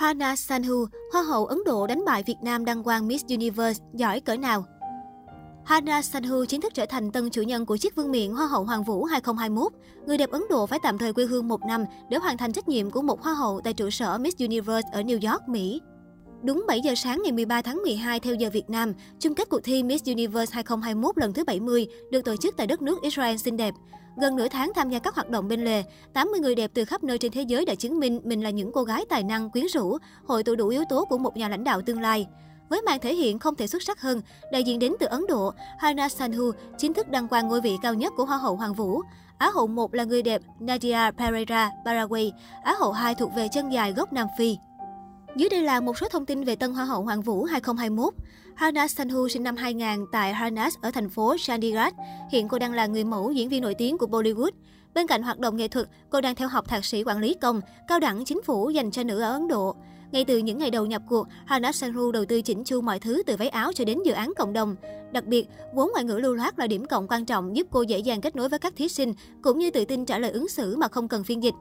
Hana Sanhu, Hoa hậu Ấn Độ đánh bại Việt Nam đăng quang Miss Universe, giỏi cỡ nào? Hana Sanhu chính thức trở thành tân chủ nhân của chiếc vương miện Hoa hậu Hoàng vũ 2021. Người đẹp Ấn Độ phải tạm thời quê hương một năm để hoàn thành trách nhiệm của một Hoa hậu tại trụ sở Miss Universe ở New York, Mỹ. Đúng 7 giờ sáng ngày 13 tháng 12 theo giờ Việt Nam, chung kết cuộc thi Miss Universe 2021 lần thứ 70 được tổ chức tại đất nước Israel xinh đẹp. Gần nửa tháng tham gia các hoạt động bên lề, 80 người đẹp từ khắp nơi trên thế giới đã chứng minh mình là những cô gái tài năng, quyến rũ, hội tụ đủ yếu tố của một nhà lãnh đạo tương lai. Với màn thể hiện không thể xuất sắc hơn, đại diện đến từ Ấn Độ, Hana Sanhu chính thức đăng quang ngôi vị cao nhất của Hoa hậu Hoàng vũ. Á hậu 1 là người đẹp Nadia Pereira, Paraguay. Á hậu 2 thuộc về chân dài gốc Nam Phi. Dưới đây là một số thông tin về Tân Hoa hậu Hoàng vũ 2021. Hana Sanhu sinh năm 2000 tại Harnas ở thành phố Chandigarh. Hiện cô đang là người mẫu diễn viên nổi tiếng của Bollywood. Bên cạnh hoạt động nghệ thuật, cô đang theo học thạc sĩ quản lý công, cao đẳng chính phủ dành cho nữ ở Ấn Độ. Ngay từ những ngày đầu nhập cuộc, Hana Sanhu đầu tư chỉnh chu mọi thứ từ váy áo cho đến dự án cộng đồng. Đặc biệt, vốn ngoại ngữ lưu loát là điểm cộng quan trọng giúp cô dễ dàng kết nối với các thí sinh, cũng như tự tin trả lời ứng xử mà không cần phiên dịch.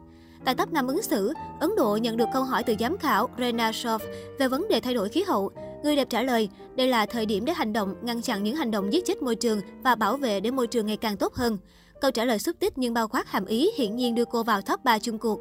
Tại top 5 ứng xử, Ấn Độ nhận được câu hỏi từ giám khảo Rena Shof về vấn đề thay đổi khí hậu. Người đẹp trả lời, đây là thời điểm để hành động, ngăn chặn những hành động giết chết môi trường và bảo vệ để môi trường ngày càng tốt hơn. Câu trả lời xúc tích nhưng bao quát hàm ý hiển nhiên đưa cô vào top 3 chung cuộc.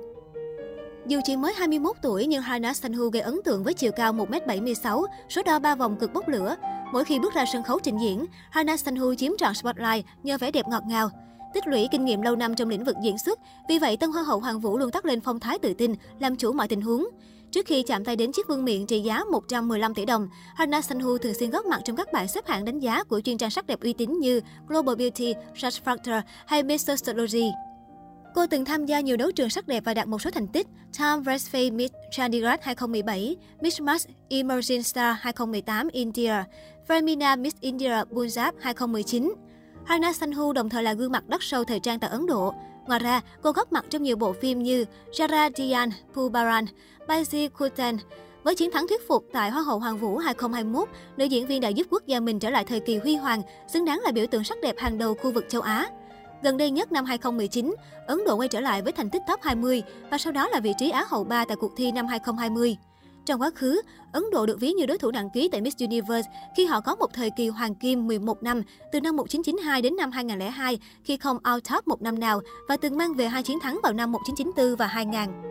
Dù chỉ mới 21 tuổi nhưng Hana Sanhu gây ấn tượng với chiều cao 1m76, số đo 3 vòng cực bốc lửa. Mỗi khi bước ra sân khấu trình diễn, Hana Sanhu chiếm trọn spotlight nhờ vẻ đẹp ngọt ngào. Tích lũy kinh nghiệm lâu năm trong lĩnh vực diễn xuất, vì vậy Tân Hoa hậu Hoàng Vũ luôn tắt lên phong thái tự tin, làm chủ mọi tình huống. Trước khi chạm tay đến chiếc vương miện trị giá 115 tỷ đồng, Hana Sanhu thường xuyên góp mặt trong các bảng xếp hạng đánh giá của chuyên trang sắc đẹp uy tín như Global Beauty, Search Factor hay Mr. Cô từng tham gia nhiều đấu trường sắc đẹp và đạt một số thành tích Time Breastfeed Miss Chandigarh 2017, Miss Max Emerging Star 2018 India, Femina Miss India Punjab 2019. Hana Sanhu đồng thời là gương mặt đất sâu thời trang tại Ấn Độ. Ngoài ra, cô góp mặt trong nhiều bộ phim như Jara Dian, Pubaran, Baisi Kutan. Với chiến thắng thuyết phục tại Hoa hậu Hoàng vũ 2021, nữ diễn viên đã giúp quốc gia mình trở lại thời kỳ huy hoàng, xứng đáng là biểu tượng sắc đẹp hàng đầu khu vực châu Á. Gần đây nhất năm 2019, Ấn Độ quay trở lại với thành tích top 20 và sau đó là vị trí Á hậu 3 tại cuộc thi năm 2020. Trong quá khứ, Ấn Độ được ví như đối thủ nặng ký tại Miss Universe khi họ có một thời kỳ hoàng kim 11 năm, từ năm 1992 đến năm 2002 khi không out top một năm nào và từng mang về hai chiến thắng vào năm 1994 và 2000.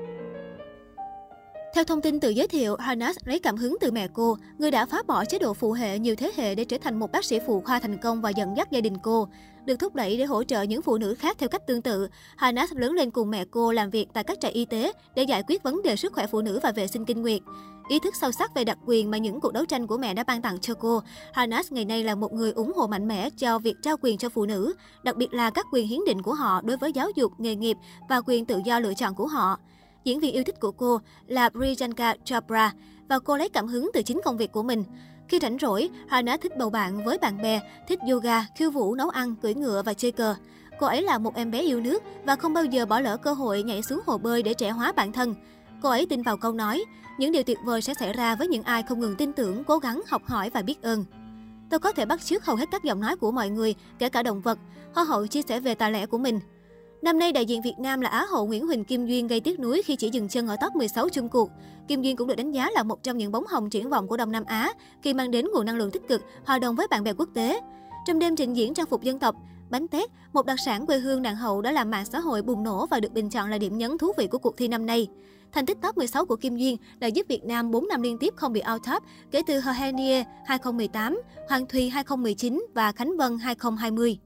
Theo thông tin từ giới thiệu, Hannah lấy cảm hứng từ mẹ cô, người đã phá bỏ chế độ phụ hệ nhiều thế hệ để trở thành một bác sĩ phụ khoa thành công và dẫn dắt gia đình cô. Được thúc đẩy để hỗ trợ những phụ nữ khác theo cách tương tự, Hannah lớn lên cùng mẹ cô làm việc tại các trại y tế để giải quyết vấn đề sức khỏe phụ nữ và vệ sinh kinh nguyệt. Ý thức sâu sắc về đặc quyền mà những cuộc đấu tranh của mẹ đã ban tặng cho cô, Hannah ngày nay là một người ủng hộ mạnh mẽ cho việc trao quyền cho phụ nữ, đặc biệt là các quyền hiến định của họ đối với giáo dục, nghề nghiệp và quyền tự do lựa chọn của họ. Diễn viên yêu thích của cô là Priyanka Chopra và cô lấy cảm hứng từ chính công việc của mình. Khi rảnh rỗi, Hana thích bầu bạn với bạn bè, thích yoga, khiêu vũ, nấu ăn, cưỡi ngựa và chơi cờ. Cô ấy là một em bé yêu nước và không bao giờ bỏ lỡ cơ hội nhảy xuống hồ bơi để trẻ hóa bản thân. Cô ấy tin vào câu nói, những điều tuyệt vời sẽ xảy ra với những ai không ngừng tin tưởng, cố gắng, học hỏi và biết ơn. Tôi có thể bắt chước hầu hết các giọng nói của mọi người, kể cả động vật. Hoa hậu chia sẻ về tài lẻ của mình. Năm nay, đại diện Việt Nam là Á hậu Nguyễn Huỳnh Kim Duyên gây tiếc nuối khi chỉ dừng chân ở top 16 chung cuộc. Kim Duyên cũng được đánh giá là một trong những bóng hồng triển vọng của Đông Nam Á khi mang đến nguồn năng lượng tích cực, hòa đồng với bạn bè quốc tế. Trong đêm trình diễn trang phục dân tộc, bánh tét, một đặc sản quê hương nàng hậu đã làm mạng xã hội bùng nổ và được bình chọn là điểm nhấn thú vị của cuộc thi năm nay. Thành tích top 16 của Kim Duyên đã giúp Việt Nam 4 năm liên tiếp không bị out top kể từ Hohenier 2018, Hoàng Thùy 2019 và Khánh Vân 2020.